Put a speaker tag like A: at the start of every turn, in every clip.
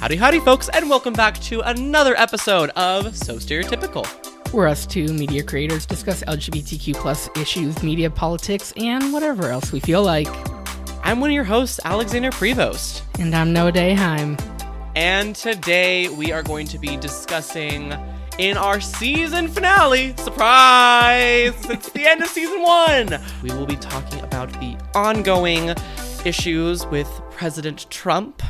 A: Howdy, howdy, folks, and welcome back to another episode of So Stereotypical.
B: Where us two media creators discuss LGBTQ plus issues, media politics, and whatever else we feel like.
A: I'm one of your hosts, Alexander Prevost.
B: And I'm Noah Daheim.
A: And today we are going to be discussing in our season finale, surprise! It's the end of season one! We will be talking about the ongoing issues with President Trump.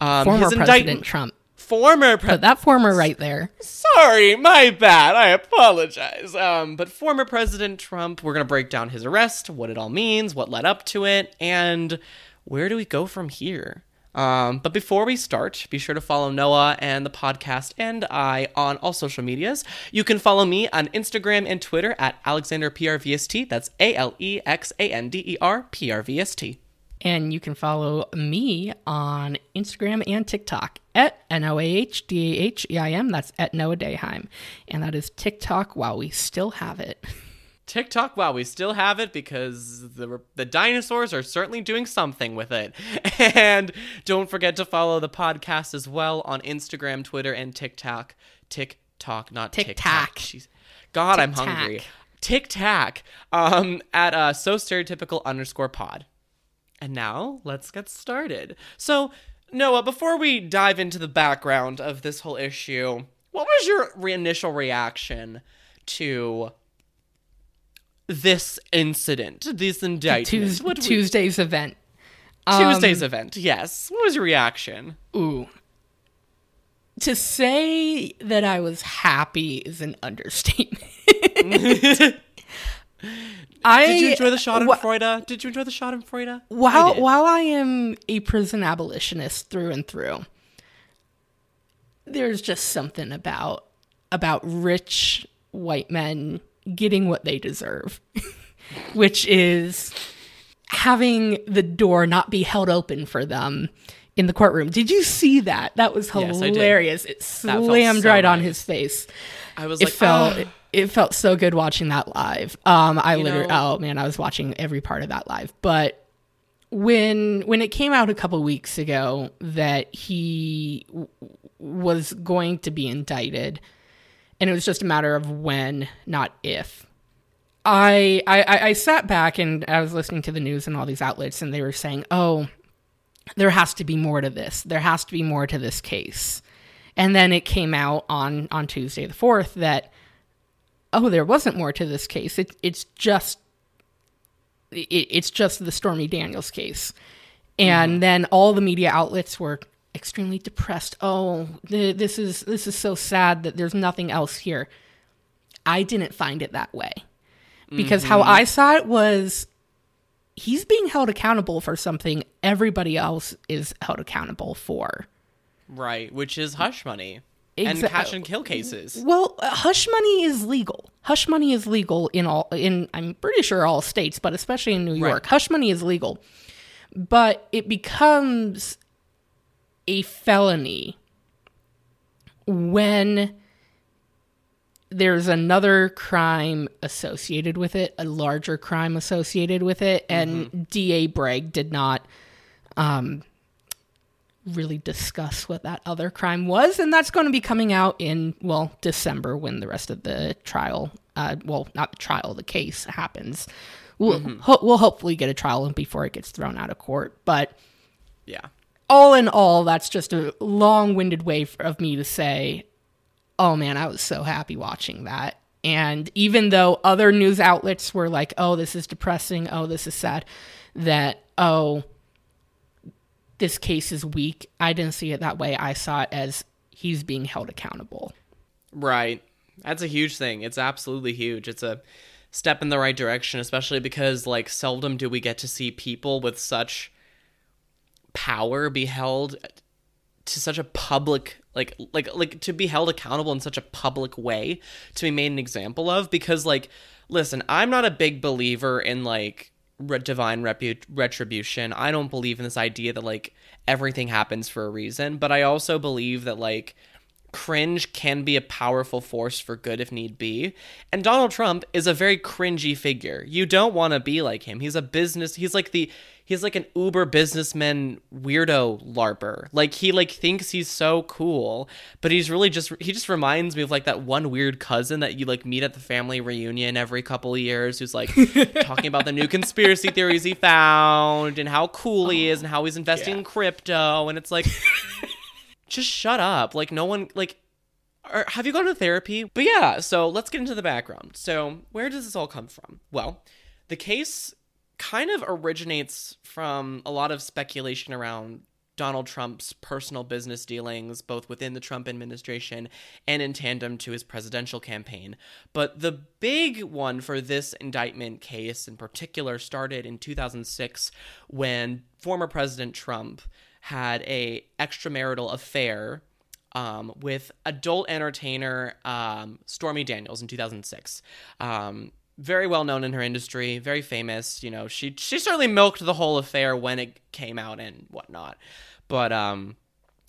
A: Um,
B: Former
A: his
B: President Trump.
A: Former
B: Put
A: president.
B: that former right there.
A: Sorry, my bad. I apologize. Um, but former President Trump, we're gonna break down his arrest, what it all means, what led up to it, and where do we go from here? Um, but before we start, be sure to follow Noah and the podcast and I on all social medias. You can follow me on Instagram and Twitter at AlexanderPRVST. That's A L E X A N D E R P R V S T.
B: And you can follow me on Instagram and TikTok at N O A H D A H E I M. That's at Noah Daheim. And that is TikTok while we still have it.
A: TikTok, while we still have it because the the dinosaurs are certainly doing something with it. And don't forget to follow the podcast as well on Instagram, Twitter, and TikTok. TikTok, not TikTok. Jeez. God, I'm hungry. TikTok Um, at uh, so stereotypical underscore pod. And now let's get started. So, Noah, before we dive into the background of this whole issue, what was your re- initial reaction to this incident, this indictment?
B: Tues-
A: What do we-
B: Tuesday's event. Um,
A: Tuesday's event, yes. What was your reaction?
B: Ooh. To say that I was happy is an understatement. I
A: Did you enjoy the shot in
B: wha-
A: Freuda? Did you enjoy the Schadenfreude?
B: While
A: did.
B: while I am a prison abolitionist through and through, there's just something about about rich white men getting what they deserve, which is having the door not be held open for them in the courtroom. Did you see that? That was
A: Yes, I
B: hilarious. It slammed
A: so
B: right on his face.
A: I was
B: It
A: like,
B: felt
A: "Ah."
B: it, it felt so good watching that live. Um, I
A: You
B: literally,
A: know-
B: oh man, I was watching every part of that live. But when when it came out a couple weeks ago that he w- was going to be indicted, and it was just a matter of when, not if. I, I I- I sat back and I was listening to the news and all these outlets, and they were saying, "Oh, there has to be more to this. There has to be more to this case." And then it came out on on Tuesday the fourth that oh, there wasn't more to this case. It, it's just it, it's just the Stormy Daniels case. And mm-hmm. then all the media outlets were extremely depressed. Oh, th- this is this is so sad that there's nothing else here. I didn't find it that way. Because how mm-hmm. I saw it was he's being held accountable for something everybody else is held accountable for.
A: right, which is hush money and
B: Exa-
A: catch and kill cases.
B: Well, uh, hush money is legal. Hush money is legal in all in I'm pretty sure all states, but especially in New York. Hush money is legal. But it becomes a felony when there's another crime associated with it, a larger crime associated with it, and DA Bragg did not um, really discuss what that other crime was, and that's going to be coming out in well December when the rest of the trial, uh, well not the trial, the case happens. We'll ho- we'll hopefully get a trial before it gets thrown out of court, but
A: Yeah.
B: all in all, that's just a long-winded way f- of me to say, "Oh man, I was so happy watching that." And even though other news outlets were like, "Oh, this is depressing. Oh, this is sad," that oh, this case is weak. I didn't see it that way. I saw it as he's being held accountable.
A: Right. That's a huge thing. It's absolutely huge. It's a step in the right direction, especially because like seldom do we get to see people with such power be held to such a public like like like to be held accountable in such a public way to be made an example of because like listen, I'm not a big believer in like re- divine repu- retribution. I don't believe in this idea that like everything happens for a reason, but I also believe that like cringe can be a powerful force for good if need be. And Donald Trump is a very cringy figure. You don't want to be like him. He's a business, he's like the he's like an uber businessman weirdo larper. Like he like thinks he's so cool, but he's really just he just reminds me of like that one weird cousin that you like meet at the family reunion every couple of years who's like talking about the new conspiracy theories he found and how cool he is and how he's investing
B: Yeah.
A: in crypto and it's like just shut up. Like no one like or have you gone to therapy? But yeah, so let's get into the background. So, where does this all come from? Well, the case kind of originates from a lot of speculation around Donald Trump's personal business dealings, both within the Trump administration and in tandem to his presidential campaign. But the big one for this indictment case in particular started in 2006 when former President Trump had a extramarital affair um, with adult entertainer um, Stormy Daniels in 2006. Um, very well known in her industry, very famous. You know, she she certainly milked the whole affair when it came out and whatnot. But um,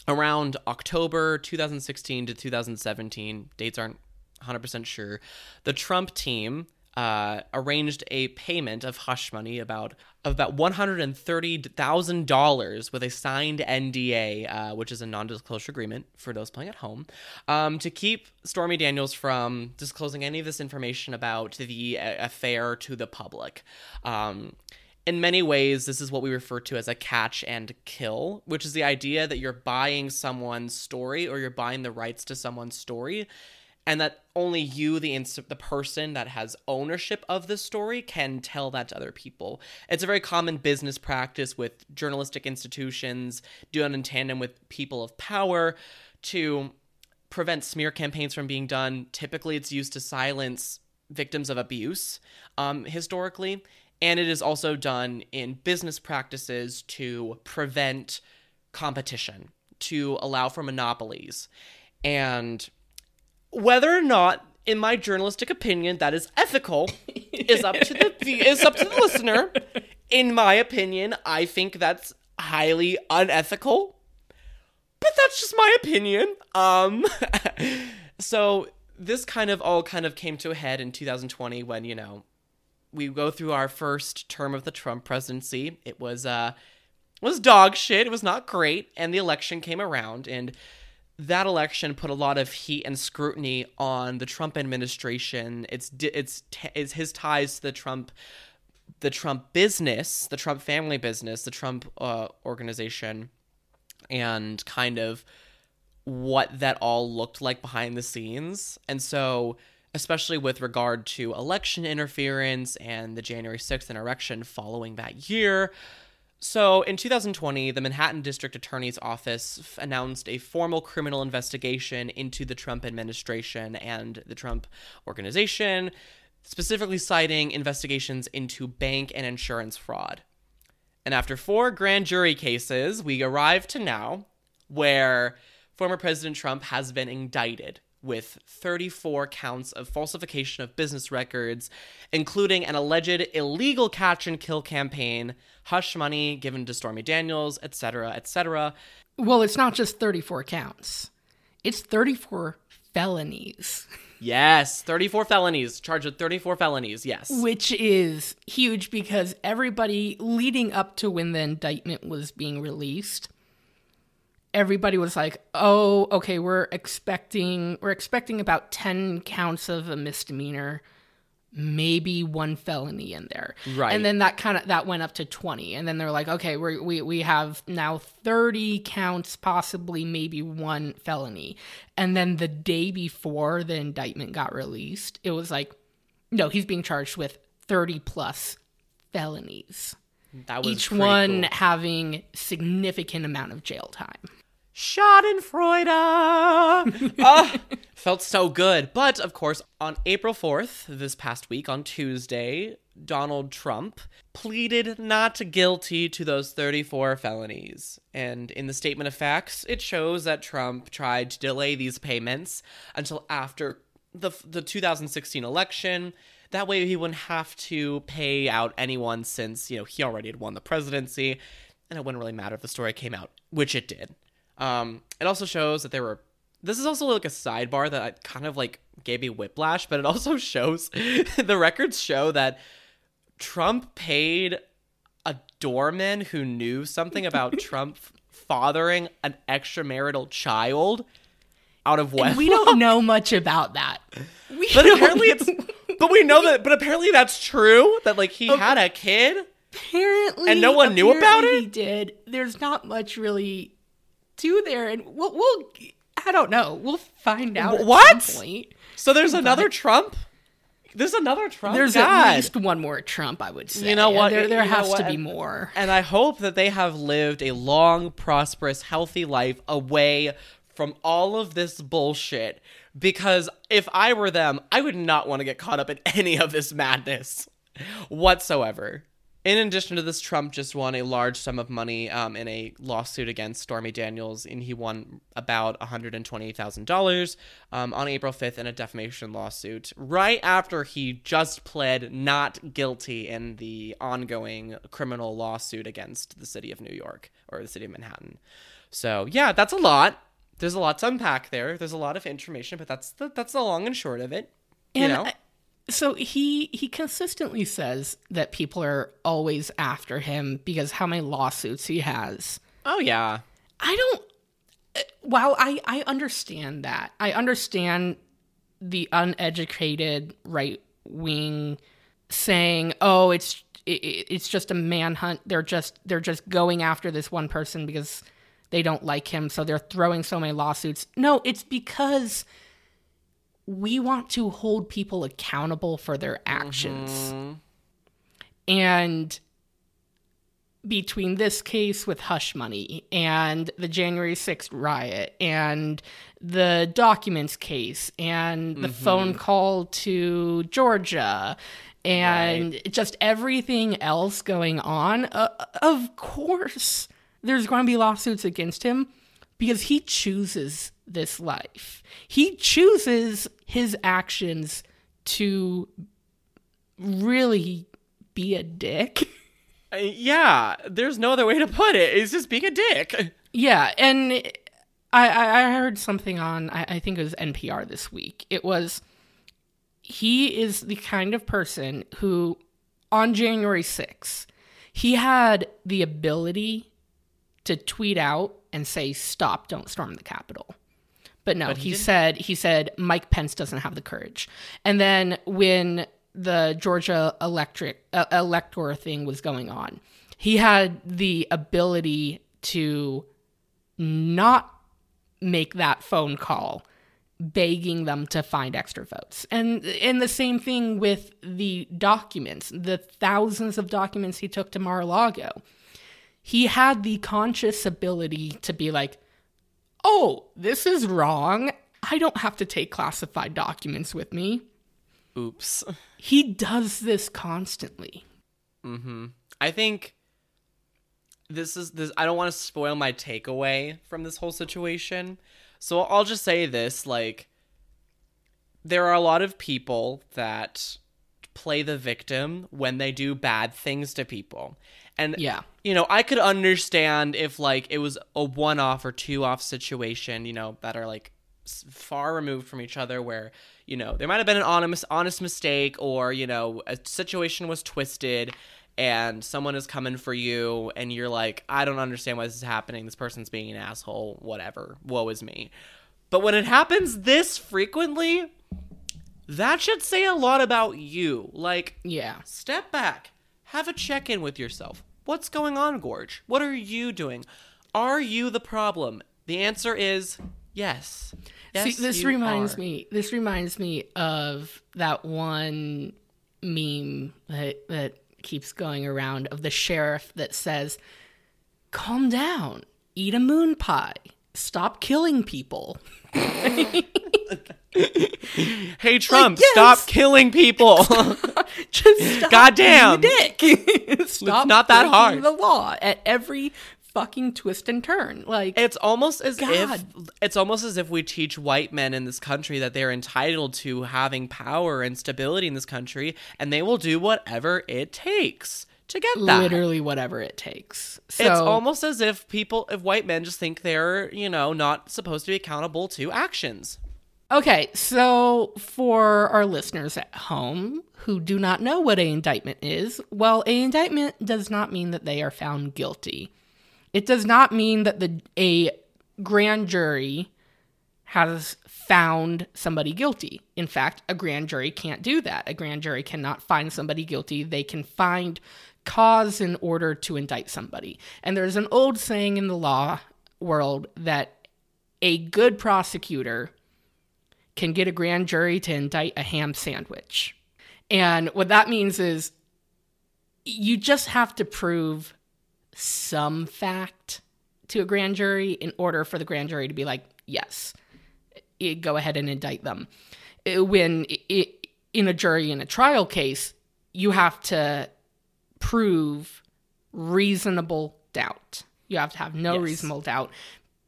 A: around October 2016 to 2017, dates aren't 100% sure, the Trump team uh, arranged a payment of hush money about of about one hundred and thirty thousand dollars with a signed NDA, uh, which is a non-disclosure agreement for those playing at home, um, to keep Stormy Daniels from disclosing any of this information about the affair to the public. Um, in many ways, this is what we refer to as a catch and kill, which is the idea that you're buying someone's story or you're buying the rights to someone's story, and that only you, the ins- the person that has ownership of the story, can tell that to other people. It's a very common business practice with journalistic institutions, done in tandem with people of power, to prevent smear campaigns from being done. Typically, it's used to silence victims of abuse um, historically. And it is also done in business practices to prevent competition, to allow for monopolies. And whether or not, in my journalistic opinion, that is ethical is up to the is up to the listener. In my opinion, I think that's highly unethical but that's just my opinion. Um, so this kind of all kind of came to a head in 2020 when you know we go through our first term of the Trump presidency. It was uh was dog shit. It was not great, and the election came around, and that election put a lot of heat and scrutiny on the Trump administration. It's it's his ties to the Trump the Trump business, the Trump family business, the Trump uh, organization and kind of what that all looked like behind the scenes. And so, especially with regard to election interference and the January 6th insurrection following that year. So, in 2020, the Manhattan District Attorney's Office f- announced a formal criminal investigation into the Trump administration and the Trump organization, specifically citing investigations into bank and insurance fraud. And after four grand jury cases, we arrive to now where former President Trump has been indicted with 34 counts of falsification of business records, including an alleged illegal catch and kill campaign, hush money given to Stormy Daniels, etc., etc.
B: Well, it's not just 34 counts, it's 34 felonies,
A: Yes, 34 felonies, charged with 34 felonies, yes.
B: which is huge because everybody leading up to when the indictment was being released, everybody was like, "Oh, okay, we're expecting we're expecting about 10 counts of a misdemeanor." maybe one felony in there.
A: Right.
B: And then that kind of that went up to 20 and then they're like, "Okay, we we we have now 30 counts, possibly maybe one felony." And then the day before the indictment got released, it was like, "No, he's being charged with 30 plus felonies."
A: That was
B: Each one
A: cool.
B: having significant amount of jail time.
A: Schadenfreude. Ah, felt so good. But of course, on April 4th, this past week, on Tuesday, Donald Trump pleaded not guilty to those 34 felonies. And in the statement of facts, it shows that Trump tried to delay these payments until after the, the 2016 election. That way he wouldn't have to pay out anyone since, you know, he already had won the presidency. And it wouldn't really matter if the story came out, which it did. Um, it also shows that there were this is also like a sidebar that I kind of like gave me whiplash, but it also shows the records show that Trump paid a doorman who knew something about Trump fathering an extramarital child out of wedlock.
B: We don't know much about that. We
A: But apparently it's but we know that but apparently that's true that like he had a kid.
B: apparently
A: And no one knew about it?
B: He did. There's not much really to there, and we'll, we'll I don't know. We'll find out. at
A: What? So there's another Trump? There's another Trump.
B: There's
A: God.
B: at least one more Trump, I would say.
A: You know what?
B: There, there
A: You
B: has to be more.
A: And I hope that they have lived a long, prosperous, healthy life away from all of this bullshit. Because if I were them, I would not want to get caught up in any of this madness whatsoever. In addition to this, Trump just won a large sum of money um, in a lawsuit against Stormy Daniels, and he won about $128,000 um, on April 5th in a defamation lawsuit, right after he just pled not guilty in the ongoing criminal lawsuit against the city of New York or the city of Manhattan. So, yeah, that's a lot. There's a lot to unpack there. There's a lot of information, but that's the, that's the long and short of it. You
B: And
A: know?
B: I- so he he consistently says that people are always after him because how many lawsuits he has.
A: oh, yeah.
B: I don't. uh, While I I understand that, I understand the uneducated right wing saying, "Oh, it's it, it's just a manhunt. They're just they're just going after this one person because they don't like him, so they're throwing so many lawsuits." No, it's because we want to hold people accountable for their actions. And between this case with hush money and the January 6th riot and the documents case and the phone call to Georgia and just everything else going on, uh, of course, there's going to be lawsuits against him because he chooses this life. He chooses his actions to really be a dick.
A: Uh, yeah, there's no other way to put it. It's just being a dick.
B: Yeah, and I I I heard something on I, I think it was NPR this week. It was he is the kind of person who on January 6th, he had the ability to tweet out and say stop, don't storm the Capitol. But no, he, said he said Mike Pence doesn't have the courage. And then when the Georgia electric uh, elector thing was going on, he had the ability to not make that phone call begging them to find extra votes. And and the same thing with the documents, the thousands of documents he took to Mar-a-Lago. He had the conscious ability to be like, "Oh, this is wrong. I don't have to take classified documents with me."
A: Oops.
B: He does this constantly. Mm-hmm.
A: I think this is this I don't want to spoil my takeaway from this whole situation. So I'll just say this like there are a lot of people that play the victim when they do bad things to people. And
B: Yeah.
A: you know, I could understand if like it was a one-off or two-off situation, you know, that are like far removed from each other where, you know, there might have been an honest honest mistake or, you know, a situation was twisted and someone is coming for you and you're like, I don't understand why this is happening. This person's being an asshole, whatever. Woe is me. But when it happens this frequently, that should say a lot about you. Like,
B: Yeah.
A: step back, have a check in with yourself. What's going on, Gorge? What are you doing? Are you the problem? The answer is yes. Yes,
B: See, this reminds
A: are.
B: me. This reminds me of that one meme that that keeps going around of the sheriff that says, "Calm down, eat a moon pie, stop killing people."
A: Hey, Trump,
B: yes.
A: stop killing people.
B: Just stop
A: Goddamn.
B: dick. stop
A: not that hard.
B: The law at every fucking twist and turn. Like
A: it's almost as
B: God.
A: if it's almost as if we teach white men in this country that they're entitled to having power and stability in this country and they will do whatever it takes to get that.
B: literally whatever it takes. So
A: it's almost as if people, if white men just think they're, you know, not supposed to be accountable to actions.
B: Okay, so for our listeners at home who do not know what a indictment is, well, a indictment does not mean that they are found guilty. It does not mean that the a grand jury has found somebody guilty. In fact, a grand jury can't do that. A grand jury cannot find somebody guilty. They can find cause in order to indict somebody. And there's an old saying in the law world that a good prosecutor can get a grand jury to indict a ham sandwich. And what that means is you just have to prove some fact to a grand jury in order for the grand jury to be like, yes, go ahead and indict them. When in a jury in a trial case, you have to prove reasonable doubt. You have to have no
A: Yes.
B: reasonable doubt,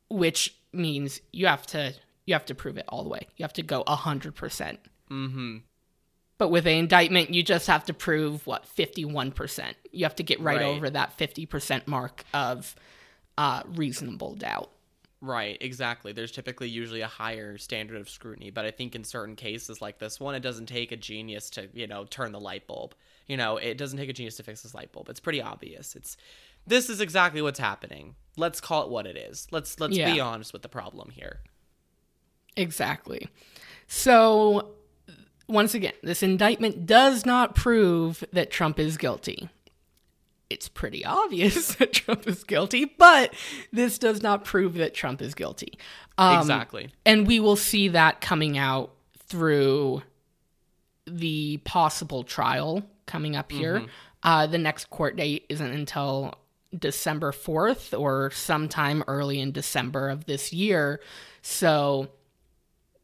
B: which means you have to you have to prove it all the way. You have to go hundred percent.
A: Mm-hmm.
B: But with an indictment, you just have to prove what fifty one percent. You have to get right,
A: Right.
B: over that fifty percent mark of uh, reasonable doubt.
A: Right, exactly. There's typically usually a higher standard of scrutiny, but I think in certain cases like this one, it doesn't take a genius to, you know, turn the light bulb. You know, it doesn't take a genius to fix this light bulb. It's pretty obvious. It's this is exactly what's happening. Let's call it what it is. Let's let's be honest with the problem here.
B: Exactly. So, once again, this indictment does not prove that Trump is guilty. It's pretty obvious that Trump is guilty, but this does not prove that Trump is guilty. Um,
A: exactly.
B: And we will see that coming out through the possible trial coming up here. Uh, the next court date isn't until December 4th or sometime early in December of this year. So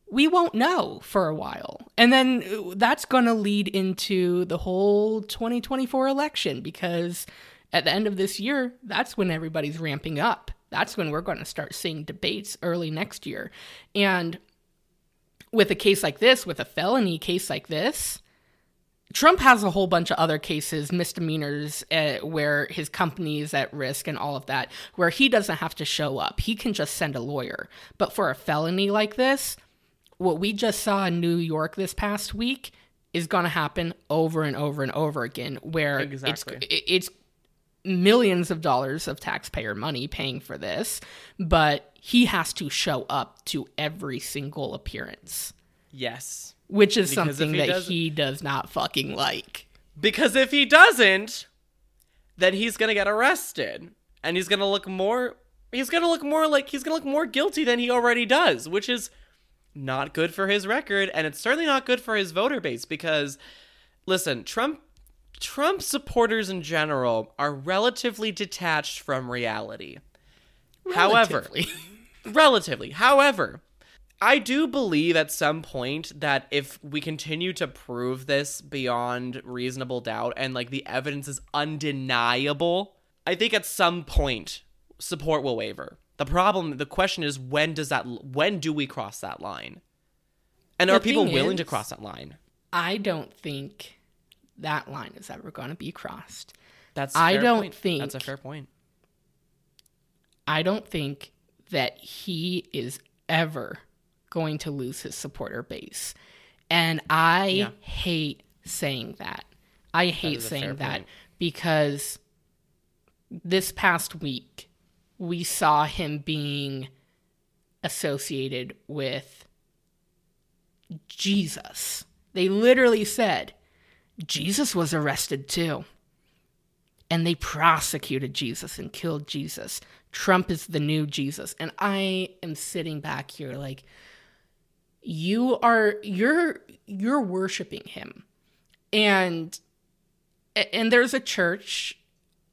B: we won't know for a while. And then uh, that's going to lead into the whole 2024 election because at the end of this year, that's when everybody's ramping up. That's when we're going to start seeing debates early next year. And with a case like this, with a felony case like this, Trump has a whole bunch of other cases, misdemeanors, uh, where his company is at risk and all of that, where he doesn't have to show up. He can just send a lawyer. But for a felony like this, what we just saw in New York this past week is going to happen over and over and over again, where
A: Exactly.
B: it's it's millions of dollars of taxpayer money paying for this, but he has to show up to every single appearance,
A: Yes.
B: which is
A: Because
B: something
A: he
B: that he does not fucking like.
A: Because if he doesn't, then he's gonna get arrested, and he's gonna look more. He's gonna look more like he's gonna look more guilty than he already does, which is not good for his record, and it's certainly not good for his voter base. Because, listen, Trump, Trump supporters in general are relatively detached from reality. However,
B: Relatively.
A: relatively. However, I do believe at some point that if we continue to prove this beyond reasonable doubt and like the evidence is undeniable, I think at some point support will waver. The problem, the question is when does that when do we cross that line? And
B: The
A: are people willing to cross that line?
B: I don't think that line is ever going to be crossed.
A: That's a
B: I
A: fair
B: don't
A: point.
B: think-
A: That's a fair point.
B: I don't think that he is ever going to lose his supporter base. And I
A: Yeah.
B: hate saying that. I hate
A: is fair
B: saying that
A: point.
B: because this past week we saw him being associated with Jesus. They literally said Jesus was arrested too and they prosecuted Jesus and killed Jesus. Trump is the new Jesus. And I am sitting back here like you are you're you're worshiping him. And and there's a church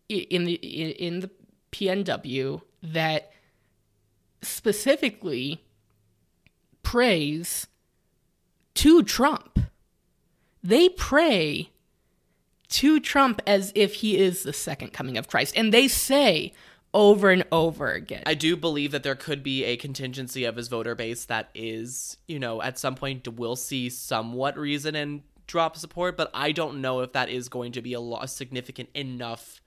B: in the in the PNW that specifically prays to Trump. They pray to Trump as if he is the second coming of Christ. And they say over and over again.
A: I do believe that there could be a contingency of his voter base that is, you know, at some point will see somewhat reason and drop support, but I don't know if that is going to be a, lo- significant enough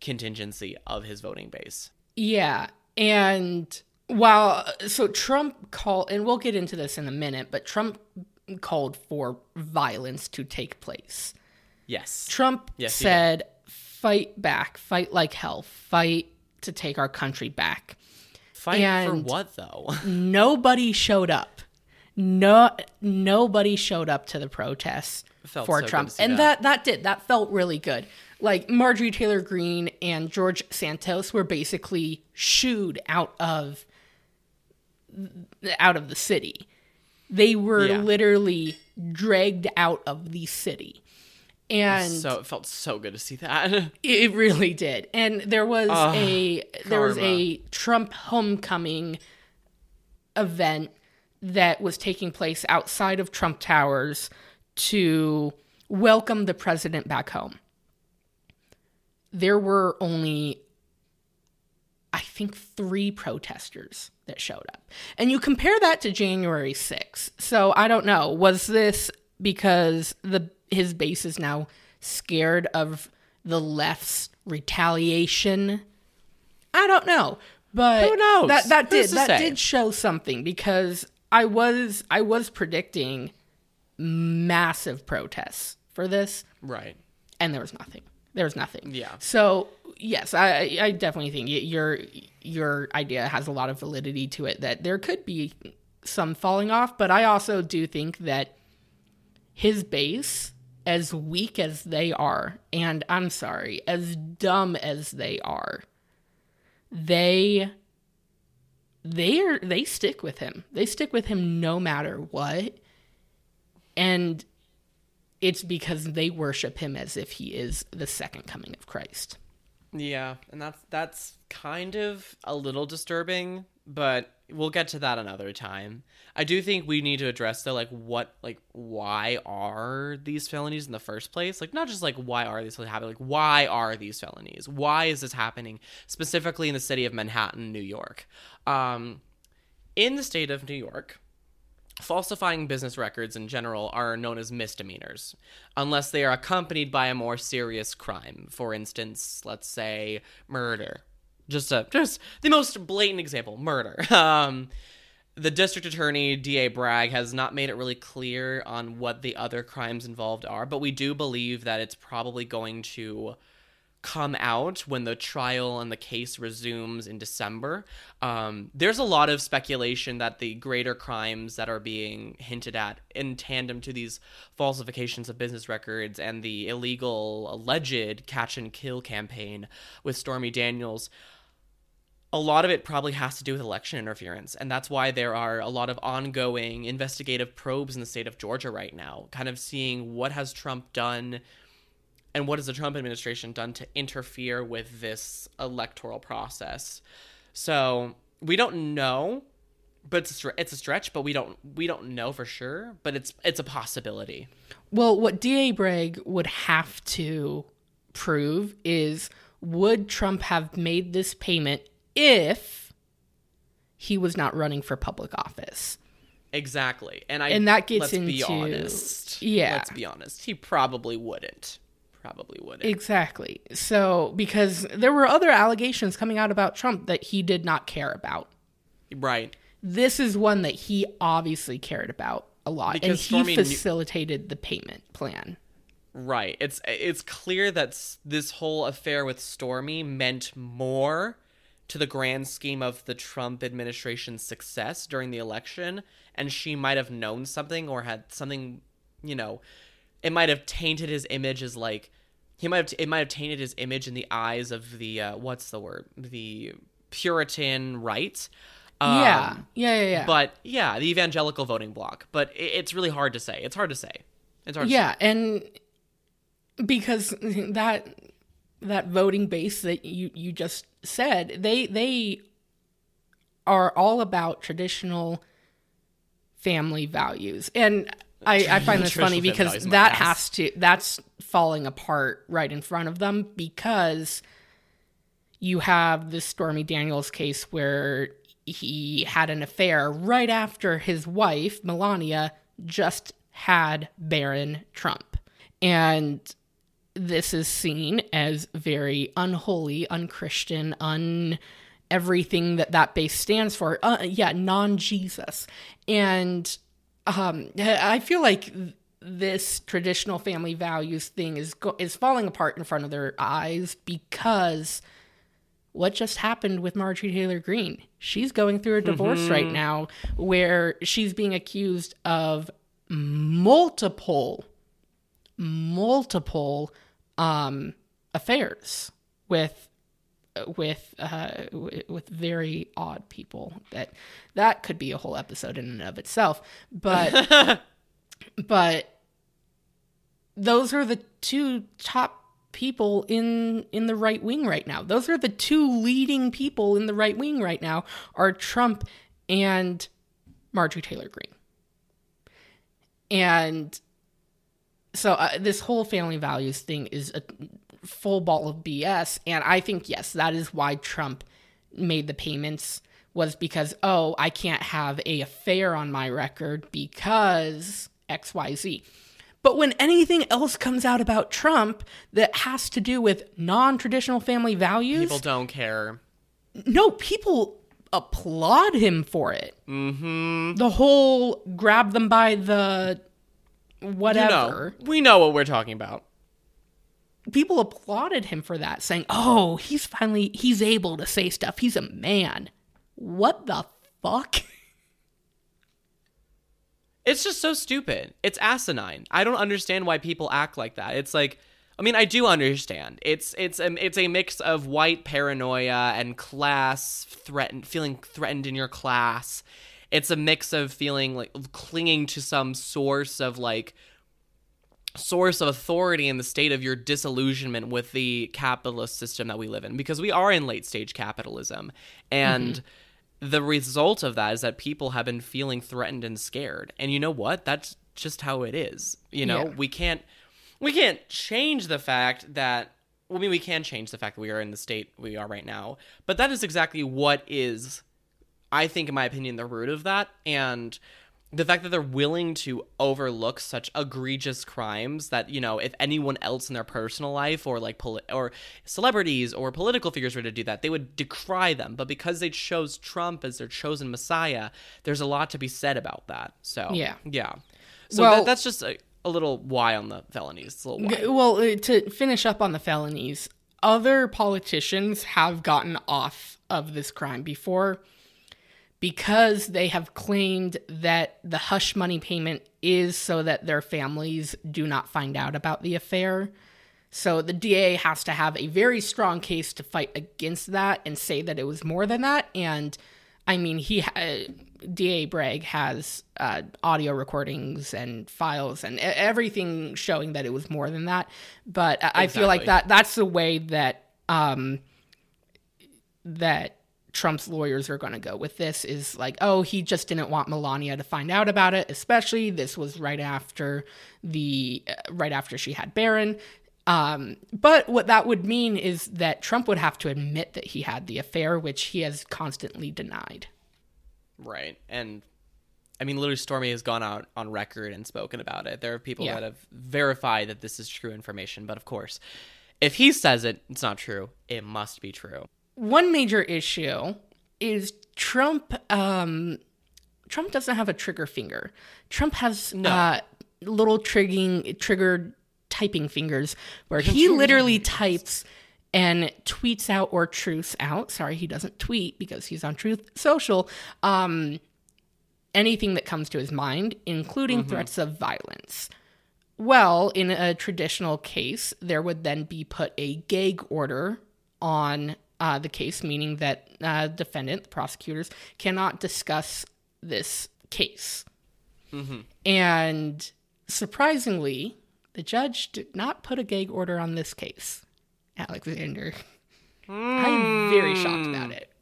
A: contingency of his voting base.
B: Yeah. And while so Trump called and we'll get into this in a minute, but Trump called for violence to take place.
A: Yes.
B: Trump
A: Yes,
B: said fight back, fight like hell, fight to take our country back.
A: Fight for what though?
B: Nobody showed up. No nobody showed up to the protests for
A: so
B: Trump. And
A: that.
B: that that did. That felt really good. Like Marjorie Taylor Greene and George Santos were basically shooed out of out of the city. They were
A: Yeah.
B: literally dragged out of the city. And
A: so it felt so good to see that.
B: it really did. And there was ah, a there was a Trump homecoming event that was taking place outside of Trump Towers to welcome the president back home. There were only I think 3 protesters that showed up. And you compare that to January 6th. So I don't know, was this because the his base is now scared of the left's retaliation? I don't know. But
A: Who knows?
B: that that
A: Who's
B: did that
A: say?
B: did show something because I was I was predicting massive protests for this
A: right.
B: and there was nothing. There was nothing.
A: Yeah.
B: So yes, I I definitely think your your idea has a lot of validity to it that there could be some falling off, but I also do think that his base, as weak as they are, and I'm sorry, as dumb as they are, they they are they stick with him. They stick with him no matter what. And it's because they worship him as if he is the second coming of Christ.
A: Yeah, and that's that's kind of a little disturbing, but we'll get to that another time. I do think we need to address though like what like why are these felonies in the first place? Like not just like why are these happening, like why are these felonies? Why is this happening specifically in the city of Manhattan, New York? Um in the state of New York, falsifying business records in general are known as misdemeanors unless they are accompanied by a more serious crime. For instance let's say murder. Just a just the most blatant example murder. Um the district attorney da bragg has not made it really clear on what the other crimes involved are but we do believe that it's probably going to come out when the trial and the case resumes in December. Um, there's a lot of speculation that the greater crimes that are being hinted at in tandem to these falsifications of business records and the illegal alleged catch and kill campaign with Stormy Daniels a lot of it probably has to do with election interference. And that's why there are a lot of ongoing investigative probes in the state of Georgia right now, kind of seeing what has Trump done and what has the Trump administration done to interfere with this electoral process. So we don't know, but it's a, it's a stretch. But we don't we don't know for sure. But it's it's a possibility.
B: Well, what DA Bragg would have to prove is would Trump have made this payment if he was not running for public office?
A: Exactly, and I
B: And that gets
A: let's be honest.
B: yeah.
A: let's be honest. He probably wouldn't. Probably wouldn't.
B: Exactly. So, because there were other allegations coming out about Trump that he did not care about.
A: right.
B: This is one that he obviously cared about a lot,
A: Because
B: and
A: Stormy
B: he
A: knew-
B: facilitated the payment plan.
A: Right. It's it's clear that this whole affair with Stormy meant more to the grand scheme of the Trump administration's success during the election and she might have known something or had something, you know, it might have tainted his image as like he might have it might have tainted his image in the eyes of the uh, what's the word? The Puritan right. Um,
B: yeah. Yeah. Yeah. Yeah.
A: But yeah, the evangelical voting bloc. But it, it's really hard to say. It's hard to say. It's hard to
B: yeah. And because that that voting base that you you just said they they are all about traditional family values and I, I find this funny because that
A: ass.
B: has to that's falling apart right in front of them because you have the Stormy Daniels case where he had an affair right after his wife Melania just had Barron Trump. And this is seen as very unholy, unchristian, un everything that that base stands for. Uh, yeah, non Jesus. And um, I feel like this traditional family values thing is go- is falling apart in front of their eyes because what just happened with Marjorie Taylor Greene? She's going through a divorce right now where she's being accused of multiple multiple um affairs with with uh with very odd people that that could be a whole episode in and of itself but but those are the two top people in in the right wing right now. Those are the two leading people in the right wing right now are Trump and Marjorie Taylor Greene. And so uh, this whole family values thing is a full ball of BS. And I think, yes, that is why Trump made the payments was because, oh, I can't have a affair on my record because XYZ. But when anything else comes out about Trump that has to do with non traditional family values,
A: People don't care.
B: no, people applaud him for it. Mm-hmm. The whole grab them by the
A: You
B: whatever.
A: know, we know what we're talking about.
B: People applauded him for that, saying, "Oh, he's finally he's able to say stuff. He's a man." What the fuck?
A: It's just so stupid. It's asinine. I don't understand why people act like that. It's like I mean, I do understand. It's it's a, it's a mix of white paranoia and class threatened feeling threatened in your class. It's a mix of feeling like clinging to some source of like source of authority in the state of your disillusionment with the capitalist system that we live in because we are in late stage capitalism. And mm-hmm. the result of that is that people have been feeling threatened and scared. And you know what? That's just how it is. You know
B: Yeah.
A: we can't we can't change the fact that I mean we can change the fact that we are in the state we are right now but that is exactly what is I think, in my opinion, the root of that. And the fact that they're willing to overlook such egregious crimes that, you know, if anyone else in their personal life or like, poli- or celebrities or political figures were to do that, they would decry them. But because they chose Trump as their chosen messiah, there's a lot to be said about that. So,
B: Yeah.
A: Yeah. So
B: Well-
A: that, that's just a, a little why on the felonies. A little why.
B: Well, uh, to finish up on the felonies, other politicians have gotten off of this crime before because they have claimed that the hush money payment is so that their families do not find out about the affair. So the DA has to have a very strong case to fight against that and say that it was more than that. And I mean, he ha- DA Bragg has uh, audio recordings and files and everything showing that it was more than that. But I, I feel like that that's the way that um, that Trump's lawyers are going to go with this is like, oh, he just didn't want Melania to find out about it. Especially this was right after the uh, right after she had Barron. Um, but what that would mean is that Trump would have to admit that he had the affair, which he has constantly denied.
A: Right. And I mean, literally, Stormy has gone out on record and spoken about it. There are people
B: Yeah.
A: that have verified that this is true information. But of course, if he says it, it's not true. It must be true.
B: One major issue is Trump. Um, Trump doesn't have a trigger finger. Trump has uh, little triggering triggered typing fingers where he literally types and tweets out or truths out. Sorry, he doesn't tweet because he's on Truth Social. Um, anything that comes to his mind, including threats of violence. Well, in a traditional case, there would then be put a gag order on uh, the case, meaning that uh, defendant, the prosecutors, cannot discuss this case. And surprisingly, the judge did not put a gag order on this case. Alexander, I'm very shocked about it.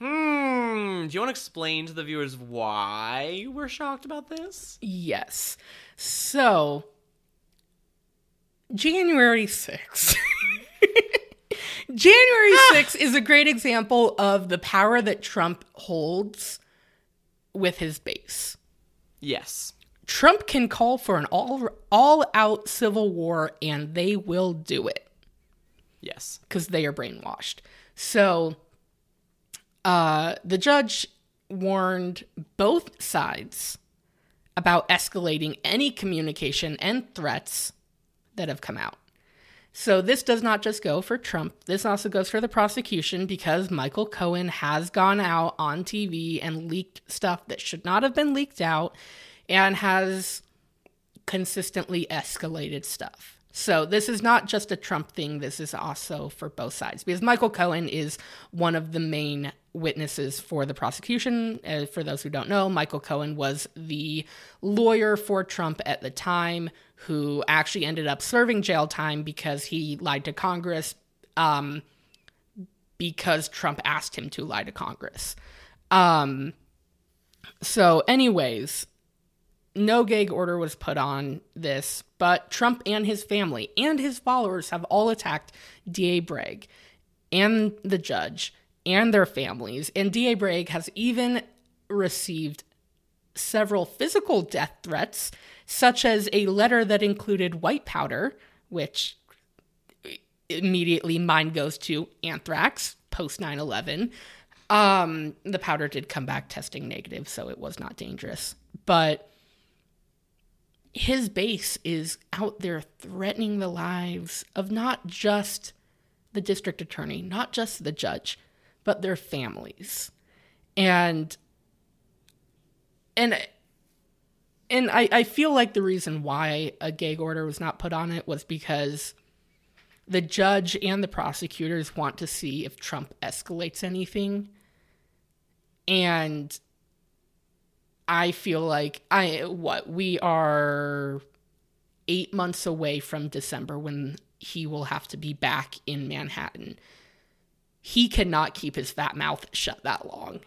A: Hmm. Do you want to explain to the viewers why we're shocked about this?
B: Yes. So, January 6th. January 6th is a great example of the power that Trump holds with his base.
A: Yes.
B: Trump can call for an all all out civil war and they will do it
A: Yes.
B: because they are brainwashed. So uh, the judge warned both sides about escalating any communication and threats that have come out. So this does not just go for Trump. This also goes for the prosecution because Michael Cohen has gone out on TV and leaked stuff that should not have been leaked out and has consistently escalated stuff. So this is not just a Trump thing. This is also for both sides because Michael Cohen is one of the main witnesses for the prosecution. Uh, for those who don't know, Michael Cohen was the lawyer for Trump at the time who actually ended up serving jail time because he lied to Congress um, because Trump asked him to lie to Congress. Um, so, anyways, no gag order was put on this, but Trump and his family and his followers have all attacked DA Bragg and the judge and their families. And DA Bragg has even received several physical death threats, such as a letter that included white powder, which immediately mine goes to anthrax post 9 11. Um, the powder did come back testing negative, so it was not dangerous. But his base is out there threatening the lives of not just the district attorney, not just the judge, but their families. And and and I, I feel like the reason why a gag order was not put on it was because the judge and the prosecutors want to see if Trump escalates anything. And I feel like I what we are 8 months away from December when he will have to be back in Manhattan. He cannot keep his fat mouth shut that long.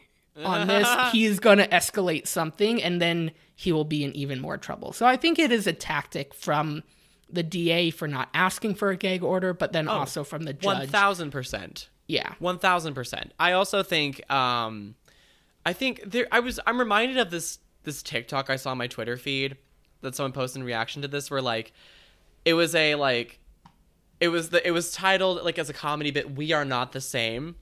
B: On this, he's going to escalate something and then he will be in even more trouble. So I think it is a tactic from the DA for not asking for a gag order, but then also from the judge.
A: thousand percent.
B: yeah.
A: One thousand percent. I also think um I think there I was I'm reminded of this this TikTok I saw on my Twitter feed that someone posted in reaction to this where like it was a like it was the it was titled like as a comedy bit we are not the same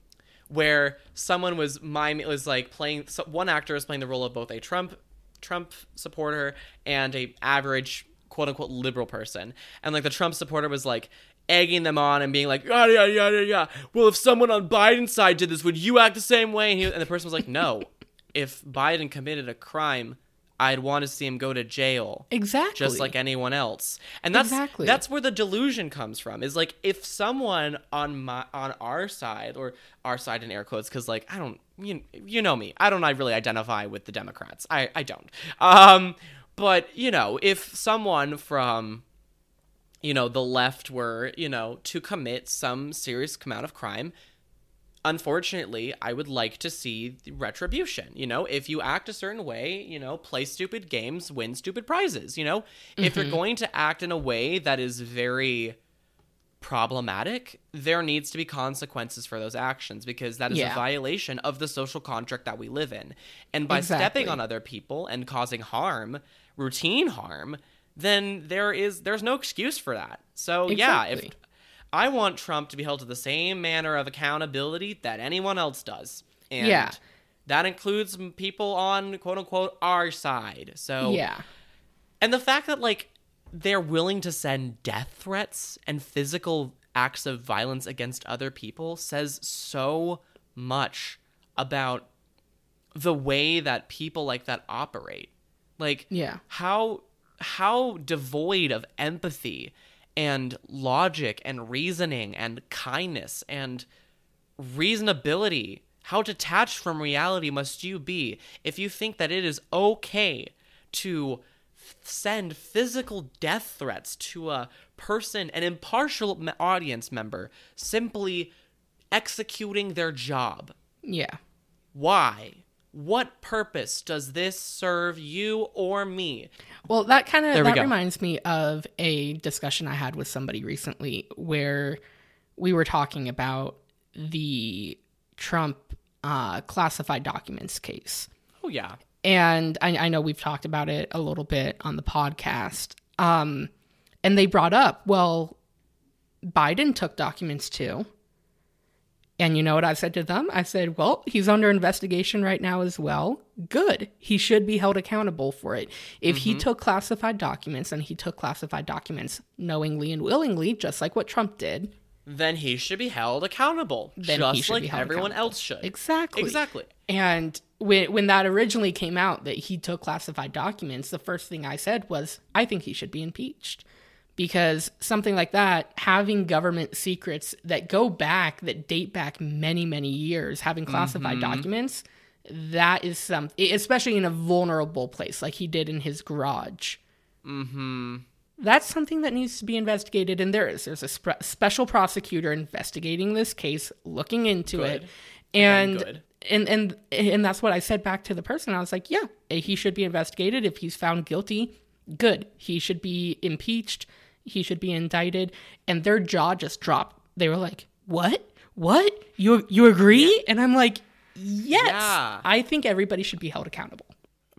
A: where someone was miming was like playing so one actor was playing the role of both a Trump Trump supporter and a average quote unquote liberal person. And like the Trump supporter was like egging them on and being like yeah yeah yeah yeah yeah. Well if someone on Biden's side did this would you act the same way? And, he, and the person was like no. If Biden committed a crime I'd want to see him go to jail
B: Exactly.
A: just like anyone else. And that's
B: Exactly.
A: that's where the delusion comes from. Is like if someone on my on our side or our side in air quotes cuz like I don't you, you know me. I don't I really identify with the Democrats. I I don't. Um but you know, if someone from you know the left were, you know, to commit some serious amount of crime, unfortunately, I would like to see retribution. You know, if you act a certain way, you know, play stupid games, win stupid prizes. You know, if you're mm-hmm. going to act in a way that is very problematic, there needs to be consequences for those actions because that is
B: Yeah.
A: a violation of the social contract that we live in. And by
B: Exactly.
A: stepping on other people and causing harm, routine harm, then there is there's no excuse for that. So yeah, if
B: Exactly.
A: I want Trump to be held to the same manner of accountability that anyone else does. And
B: Yeah.
A: that includes people on quote unquote our side. So
B: yeah.
A: and the fact that like they're willing to send death threats and physical acts of violence against other people says so much about the way that people like that operate. Like
B: Yeah.
A: how how devoid of empathy and logic and reasoning and kindness and reasonability. How detached from reality must you be if you think that it is okay to f- send physical death threats to a person an impartial audience member simply executing their job?
B: Yeah.
A: why what purpose does this serve you or me
B: Well, that kind of that
A: go.
B: reminds me of a discussion I had with somebody recently where we were talking about the Trump uh, classified documents case.
A: oh yeah
B: and I, I know we've talked about it a little bit on the podcast. Um, and they brought up, well, Biden took documents too. And you know what I said to them? I said, well, he's under investigation right now as well. Good. He should be held accountable for it. If he mm-hmm. took classified documents and he took classified documents knowingly and willingly, just like what Trump did,
A: Then he should be held accountable,
B: Then he
A: just
B: should
A: like
B: be held
A: everyone else should.
B: Exactly.
A: Exactly.
B: And when when that originally came out that he took classified documents, the first thing I said was, I think he should be impeached. Because something like that, having government secrets that go back, that date back many, many years, having classified documents, that is something, especially in a vulnerable place like he did in his garage.
A: Mm-hmm.
B: That's something that needs to be investigated, and there is. There's a spe- special prosecutor investigating this case, looking into
A: Good.
B: it, and and and and that's what I said back to the person. I was like, yeah, he should be investigated. If he's found guilty, good. He should be impeached. He should be indicted. And their jaw just dropped. They were like, what? What? You you agree? And I'm like, yes.
A: Yeah.
B: I think everybody should be held accountable.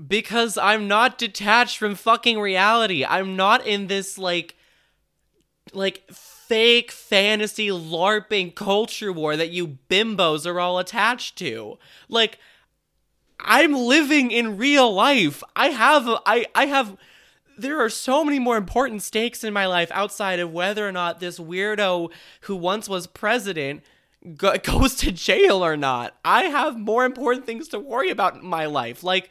A: Because I'm not detached from fucking reality. I'm not in this like like fake fantasy larping culture war that you bimbos are all attached to. Like I'm living in real life. I have I I have there are so many more important stakes in my life outside of whether or not this weirdo who once was president go- goes to jail or not. I have more important things to worry about in my life, like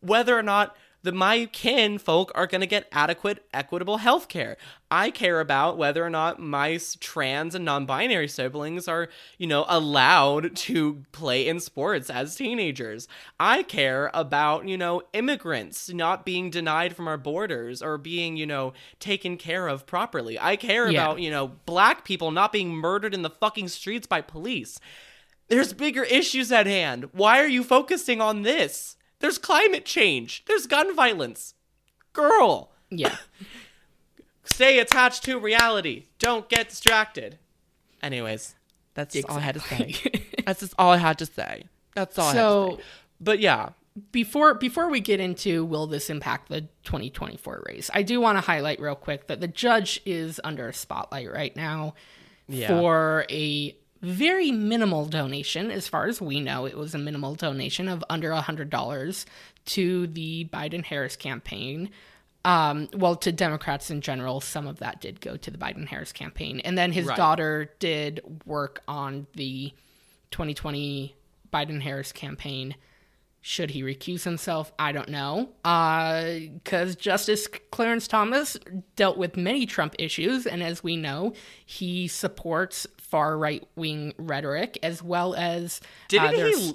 A: whether or not the my kin folk are going to get adequate equitable health care. I care about whether or not my trans and non-binary siblings are, you know, allowed to play in sports as teenagers. I care about, you know, immigrants not being denied from our borders or being, you know, taken care of properly. I care
B: Yeah.
A: about, you know, black people not being murdered in the fucking streets by police. There's bigger issues at hand. Why are you focusing on this? There's climate change. There's gun violence. Girl,
B: Yeah.
A: stay attached to reality. Don't get distracted. Anyways, that's all I had to say. That's just all I had to say. That's all I had to
B: so
A: say. But yeah,
B: before before we get into will this impact the 2024 race i do want to highlight real quick that the judge is under a spotlight right now
A: Yeah.
B: for a very minimal donation as far as we know it was a minimal donation of under a hundred dollars to the biden harris campaign um, well to democrats in general some of that did go to the biden harris campaign and then his
A: Right. daughter
B: did work on the 2020 biden harris campaign should he recuse himself? I don't know. Because Justice Clarence Thomas dealt with many Trump issues, and as we know, he supports far right wing rhetoric as well as.
A: didn't
B: uh,
A: he?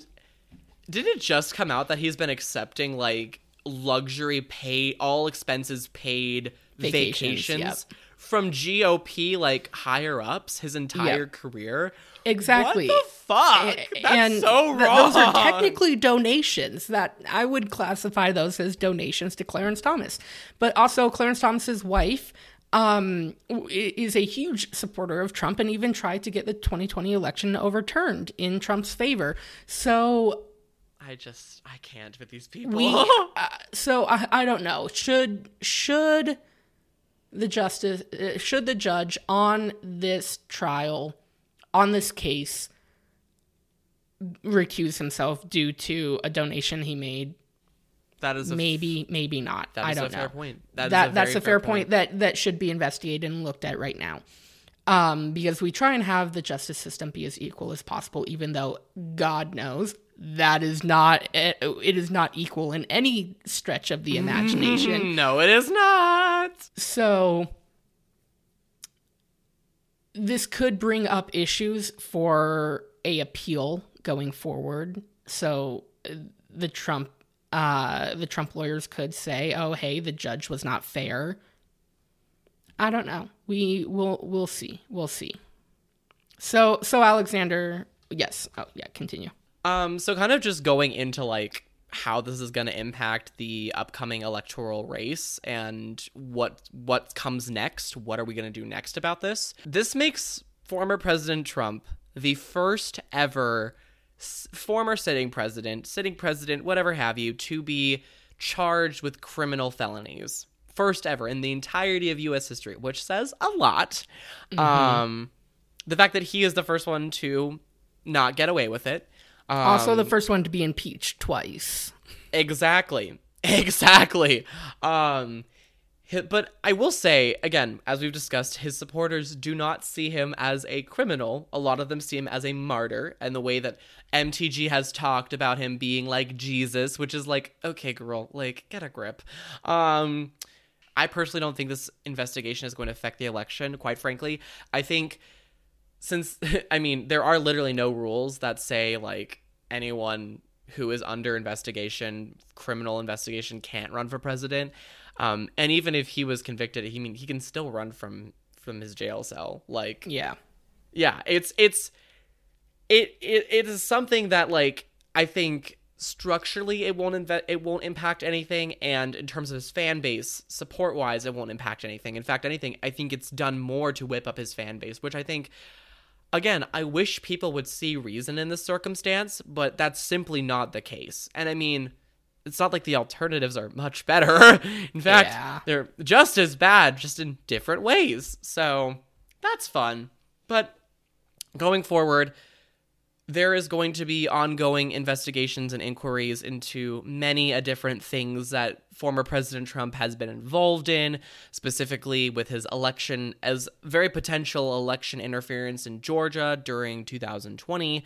A: Did it just come out that he's been accepting like luxury pay, all expenses paid
B: Vacations,
A: vacations,
B: yep.
A: from GOP like higher ups his entire
B: Yep.
A: career?
B: Exactly.
A: What the fuck?
B: A-
A: That's so
B: th-
A: wrong.
B: those are technically donations that I would classify those as donations to Clarence Thomas. But also, Clarence Thomas's wife um, is a huge supporter of Trump and even tried to get the 2020 election overturned in Trump's favor. So
A: I just I can't with these people.
B: we, uh, so I, I don't know. Should should the justice uh, should the judge on this trial on this case recuse himself due to a donation he made?
A: That is a
B: Maybe, maybe not.
A: that
B: I
A: is
B: don't
A: a
B: know.
A: fair point. That
B: that
A: a
B: that's a fair point. that that should be investigated and looked at right now. Um, because we try and have the justice system be as equal as possible, even though God knows that is not it, it is not equal in any stretch of the imagination.
A: No, it is not.
B: so this could bring up issues for a appeal going forward. So uh, the Trump uh, the Trump lawyers could say, "Oh, hey, the judge was not fair." I don't know. We will we'll see. We'll see. So so Alexander, yes. Oh, yeah, continue.
A: Um, so kind of just going into like how this is going to impact the upcoming electoral race and what what comes next. What are we going to do next about this? This makes former President Trump the first ever s- former sitting president, sitting president, whatever have you, to be charged with criminal felonies. First ever in the entirety of US history, which says a lot. Um the fact that he is the first one to not get away with it. Um,
B: Also, the first one to be impeached twice.
A: Exactly. Exactly. Um but I will say again, as we've discussed, his supporters do not see him as a criminal. A lot of them see him as a martyr, and the way that MTG has talked about him being like Jesus, which is like, okay, girl, like get a grip. Um I personally don't think this investigation is going to affect the election, quite frankly. I think since I mean, there are literally no rules that say like anyone who is under investigation, criminal investigation, can't run for president. Um, and even if he was convicted, he mean he can still run from from his jail cell. Like,
B: Yeah.
A: yeah, it's it's it it, it is something that like I think structurally it won't inve- it won't impact anything and in terms of his fan base support wise it won't impact anything in fact anything i think it's done more to whip up his fan base which i think again i wish people would see reason in this circumstance but that's simply not the case and i mean it's not like the alternatives are much better. In fact
B: Yeah.
A: they're just as bad just in different ways. So that's fun. But going forward there is going to be ongoing investigations and inquiries into many a different things that former President Trump has been involved in, specifically with his election as very potential election interference in Georgia during 2020,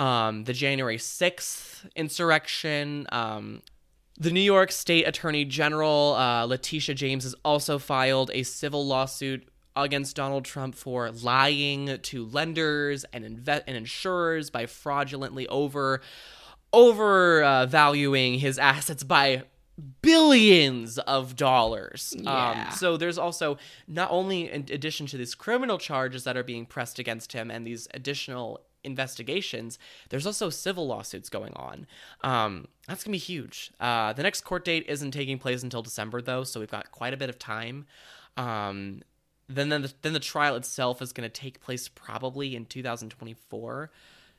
A: um, the January 6th insurrection, um, the New York State Attorney General, uh, Letitia James, has also filed a civil lawsuit against Donald Trump for lying to lenders and inve- and insurers by fraudulently over overvaluing his assets by billions of dollars.
B: Yeah.
A: Um, so there's also not only in addition to these criminal charges that are being pressed against him and these additional investigations, there's also civil lawsuits going on. Um, that's gonna be huge. Uh, the next court date isn't taking place until December though, so we've got quite a bit of time. Um, then then the, then the trial itself is going to take place probably in 2024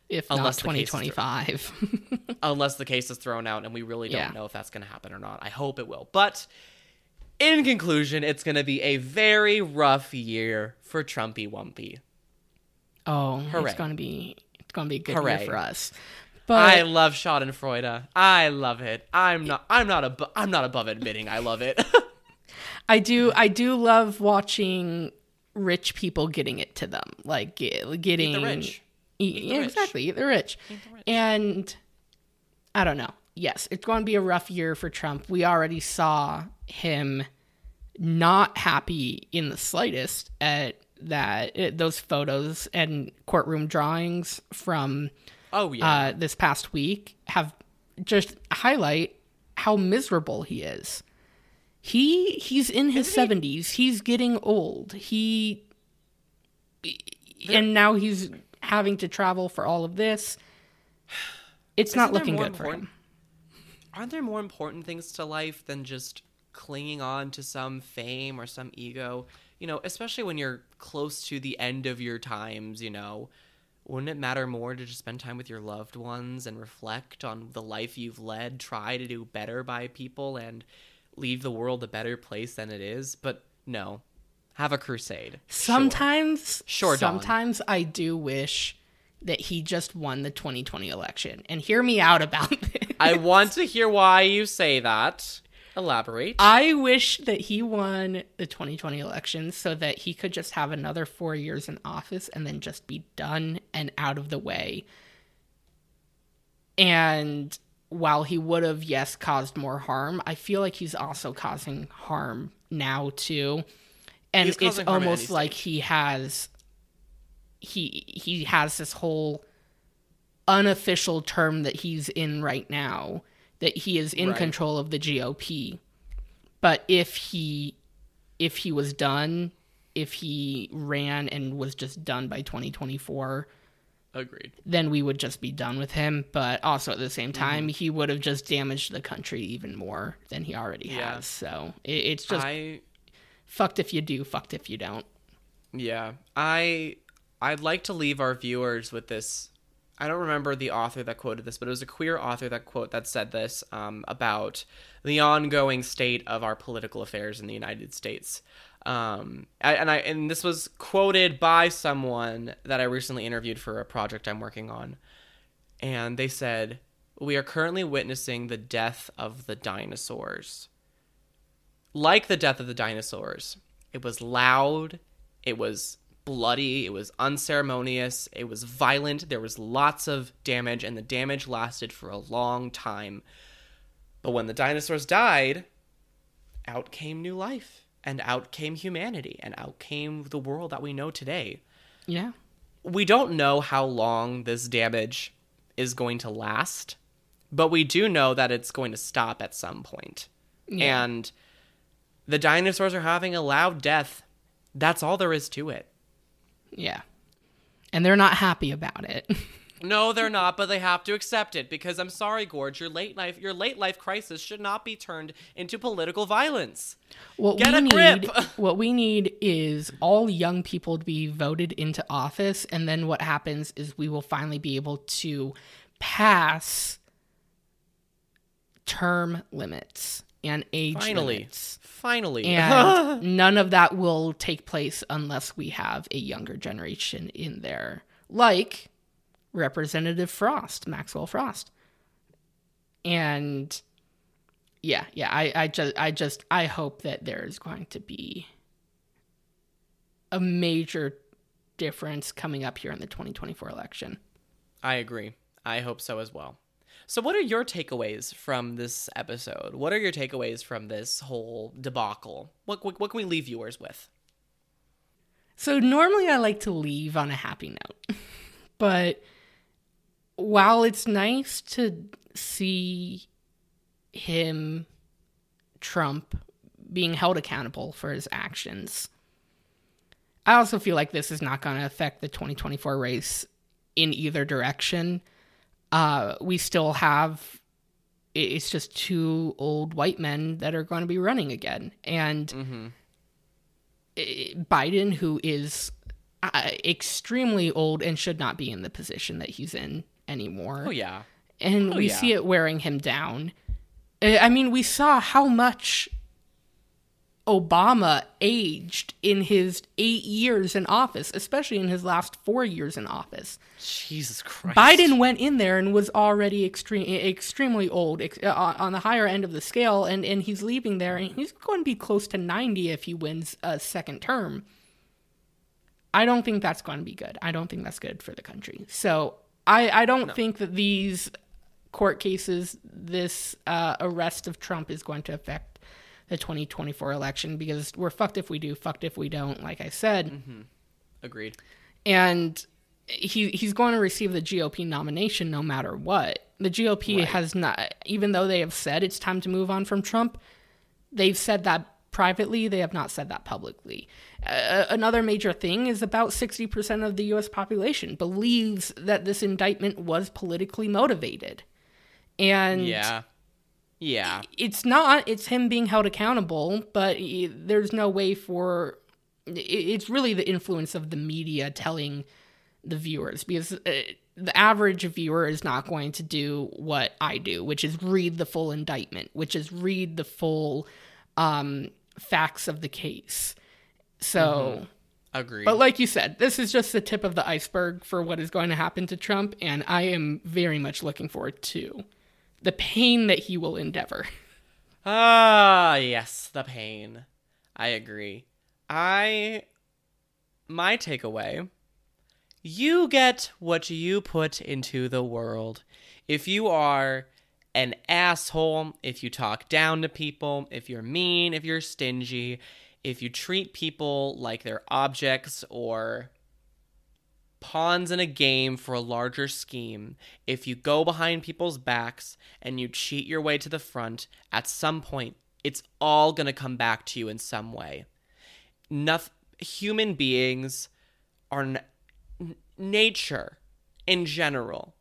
B: If
A: Unless
B: not
A: the case
B: 2025.
A: unless the case is thrown out and we really don't
B: Yeah.
A: know if that's going to happen or not. I hope it will. But in conclusion, it's going to be a very rough year for Trumpy Wumpy.
B: Oh,
A: Hooray.
B: it's going to be it's going to be a good
A: Hooray.
B: year for us. But
A: I love Schadenfreude. I love it. I'm not I'm not ab- I'm not above admitting I love it.
B: I do I do love watching rich people getting it to them, like ge- getting
A: rich.
B: E-
A: the
B: yeah,
A: rich.
B: exactly, eat the rich.
A: the rich.
B: And I don't know. Yes, it's going to be a rough year for Trump. We already saw him not happy in the slightest at that uh, those photos and courtroom drawings from
A: oh yeah.
B: uh, this past week have just highlight how miserable he is. He he's in his seventies. He's getting old. He and now he's having to travel for all of this. It's not
A: Isn't there
B: looking good for him.
A: aren't there more important things to life than just clinging on to some fame or some ego? You know, especially when you're close to the end of your times, you know, wouldn't it matter more to just spend time with your loved ones and reflect on the life you've led, try to do better by people and leave the world a better place than it is? But no. Have a crusade.
B: Sometimes,
A: Sure, Dawn.
B: sometimes I do wish that he just won the 2020 election. And hear me out about this.
A: I want to hear why you say that. Elaborate.
B: I wish that he won the 2020 election so that he could just have another four years in office and then just be done and out of the way. And while he would have, yes, caused more harm, I feel like he's also causing harm now too. And it's
A: causing harm at
B: almost like he has he he has this whole unofficial term that he's in right now that he is in
A: Right.
B: control of the GOP. But if he if he was done, if he ran and was just done by 2024,
A: Agreed.
B: then we would just be done with him. But also at the same
A: Mm-hmm.
B: time, he would have just damaged the country even more than he already
A: Yeah.
B: has. So it, it's just
A: I
B: fucked if you do, fucked if you don't.
A: Yeah. I I'd like to leave our viewers with this I don't remember the author that quoted this, but it was a queer author that quote that said this um, about the ongoing state of our political affairs in the United States. Um, and I and this was quoted by someone that I recently interviewed for a project I'm working on, and they said, "We are currently witnessing the death of the dinosaurs. Like the death of the dinosaurs, it was loud, it was bloody, it was unceremonious, it was violent, there was lots of damage, and the damage lasted for a long time. But when the dinosaurs died, out came new life, and out came humanity, and out came the world that we know today.
B: Yeah.
A: We don't know how long this damage is going to last, but we do know that it's going to stop at some point.
B: Yeah.
A: And the dinosaurs are having a loud death. That's all there is to it.
B: Yeah. And they're not happy about it.
A: No, they're not, but they have to accept it because I'm sorry, Gorge, your late life your late life crisis should not be turned into political violence.
B: What
A: Get
B: we
A: a
B: need what we need is all young people to be voted into office and then what happens is we will finally be able to pass term limits and age
A: Finally.
B: limits.
A: Finally.
B: And none of that will take place unless we have a younger generation in there. Like Representative Frost, Maxwell Frost. And yeah, yeah, I, I just I just I hope that there's going to be a major difference coming up here in the 2024 election.
A: I agree. I hope so as well. So, what are your takeaways from this episode? What are your takeaways from this whole debacle? What, what, what can we leave viewers with?
B: So normally I like to leave on a happy note. but while it's nice to see him Trump being held accountable for his actions, I also feel like this is not going to affect the 2024 race in either direction. Uh, we still have it's just two old white men that are going to be running again, and eh, Biden, who is uh, extremely old and should not be in the position that he's in anymore
A: Oh, yeah.
B: and we
A: yeah.
B: see it wearing him down. I mean, we saw how much Obama aged in his eight years in office, especially in his last four years in office.
A: Jesus Christ.
B: Biden went in there and was already extreme, extremely old ex- uh, on the higher end of the scale, and, and he's leaving there, and he's going to be close to 90 if he wins a second term. I don't think that's going to be good. I don't think that's good for the country. So I, I don't think that these court cases, this uh, arrest of Trump is going to affect the 2024 election because we're fucked if we do, fucked if we don't, like I said
A: Agreed.
B: and he he's going to receive the GOP nomination no matter what. The GOP
A: Right.
B: has not, even though they have said it's time to move on from Trump, they've said that privately. They have not said that publicly. Uh, another major thing is about sixty percent of the U.S. population believes that this indictment was politically motivated, and
A: Yeah. Yeah.
B: it's not it's him being held accountable but there's no way for it's really the influence of the media telling the viewers because uh, the average viewer is not going to do what I do which is read the full indictment which is read the full um, facts of the case so
A: Agreed.
B: but like you said this is just the tip of the iceberg for what is going to happen to Trump and I am very much looking forward to the pain that he will endeavor
A: Ah, yes, the pain. I agree. I. My takeaway you get what you put into the world. If you are an asshole, if you talk down to people, if you're mean, if you're stingy, if you treat people like they're objects or pawns in a game for a larger scheme, if you go behind people's backs and you cheat your way to the front, at some point, it's all going to come back to you in some way. Noth- human beings are n- nature in general.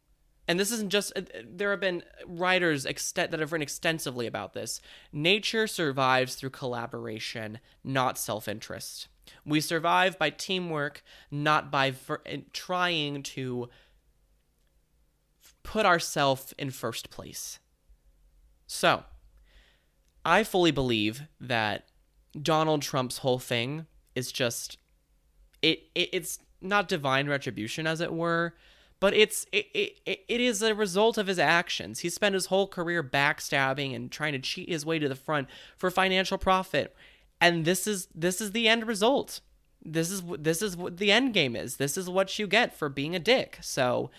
A: And this isn't just, uh, there have been writers that have written extensively about this. Nature survives through collaboration, not self interest. We survive by teamwork, not by ver- trying to put ourselves in first place. So, I fully believe that Donald Trump's whole thing is just it, it it's not divine retribution as it were, but it's it, it, it is a result of his actions. He spent his whole career backstabbing and trying to cheat his way to the front for financial profit. And this is this is the end result. This is this is what the end game is. This is what you get for being a dick. So,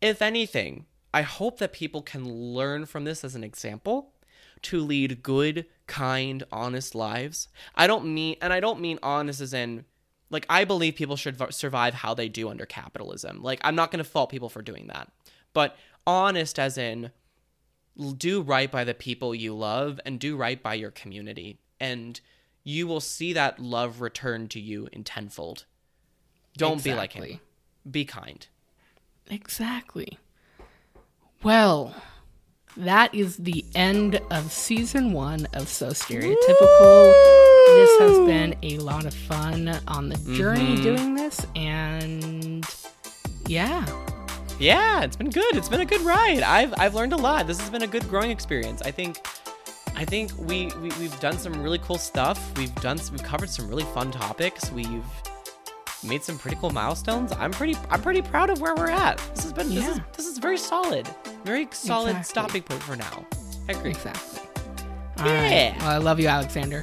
A: if anything, I hope that people can learn from this as an example to lead good, kind, honest lives. I don't mean, and I don't mean honest as in, like, I believe people should survive how they do under capitalism. Like, I'm not going to fault people for doing that. But honest as in, do right by the people you love and do right by your community. And you will see that love return to you in tenfold. Don't be like him. Be kind.
B: Exactly. Well, that is the end of season one of So Stereotypical. This has been a lot of fun on the journey mm-hmm. doing this, and yeah,
A: Yeah, it's been good. It's been a good ride. I've I've learned a lot. This has been a good growing experience. I think I think we, we we've done some really cool stuff. We've done we've covered some really fun topics. We've made some pretty cool milestones. I'm pretty I'm pretty proud of where we're at. This has been this is this is very solid. Very solid
B: Exactly.
A: stopping point for now. I agree.
B: exactly. All right.
A: Yeah.
B: Well, I love you, Alexander.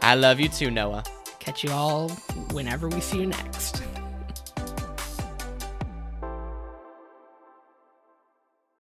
A: I love you too, Noah.
B: Catch you all whenever we see you next.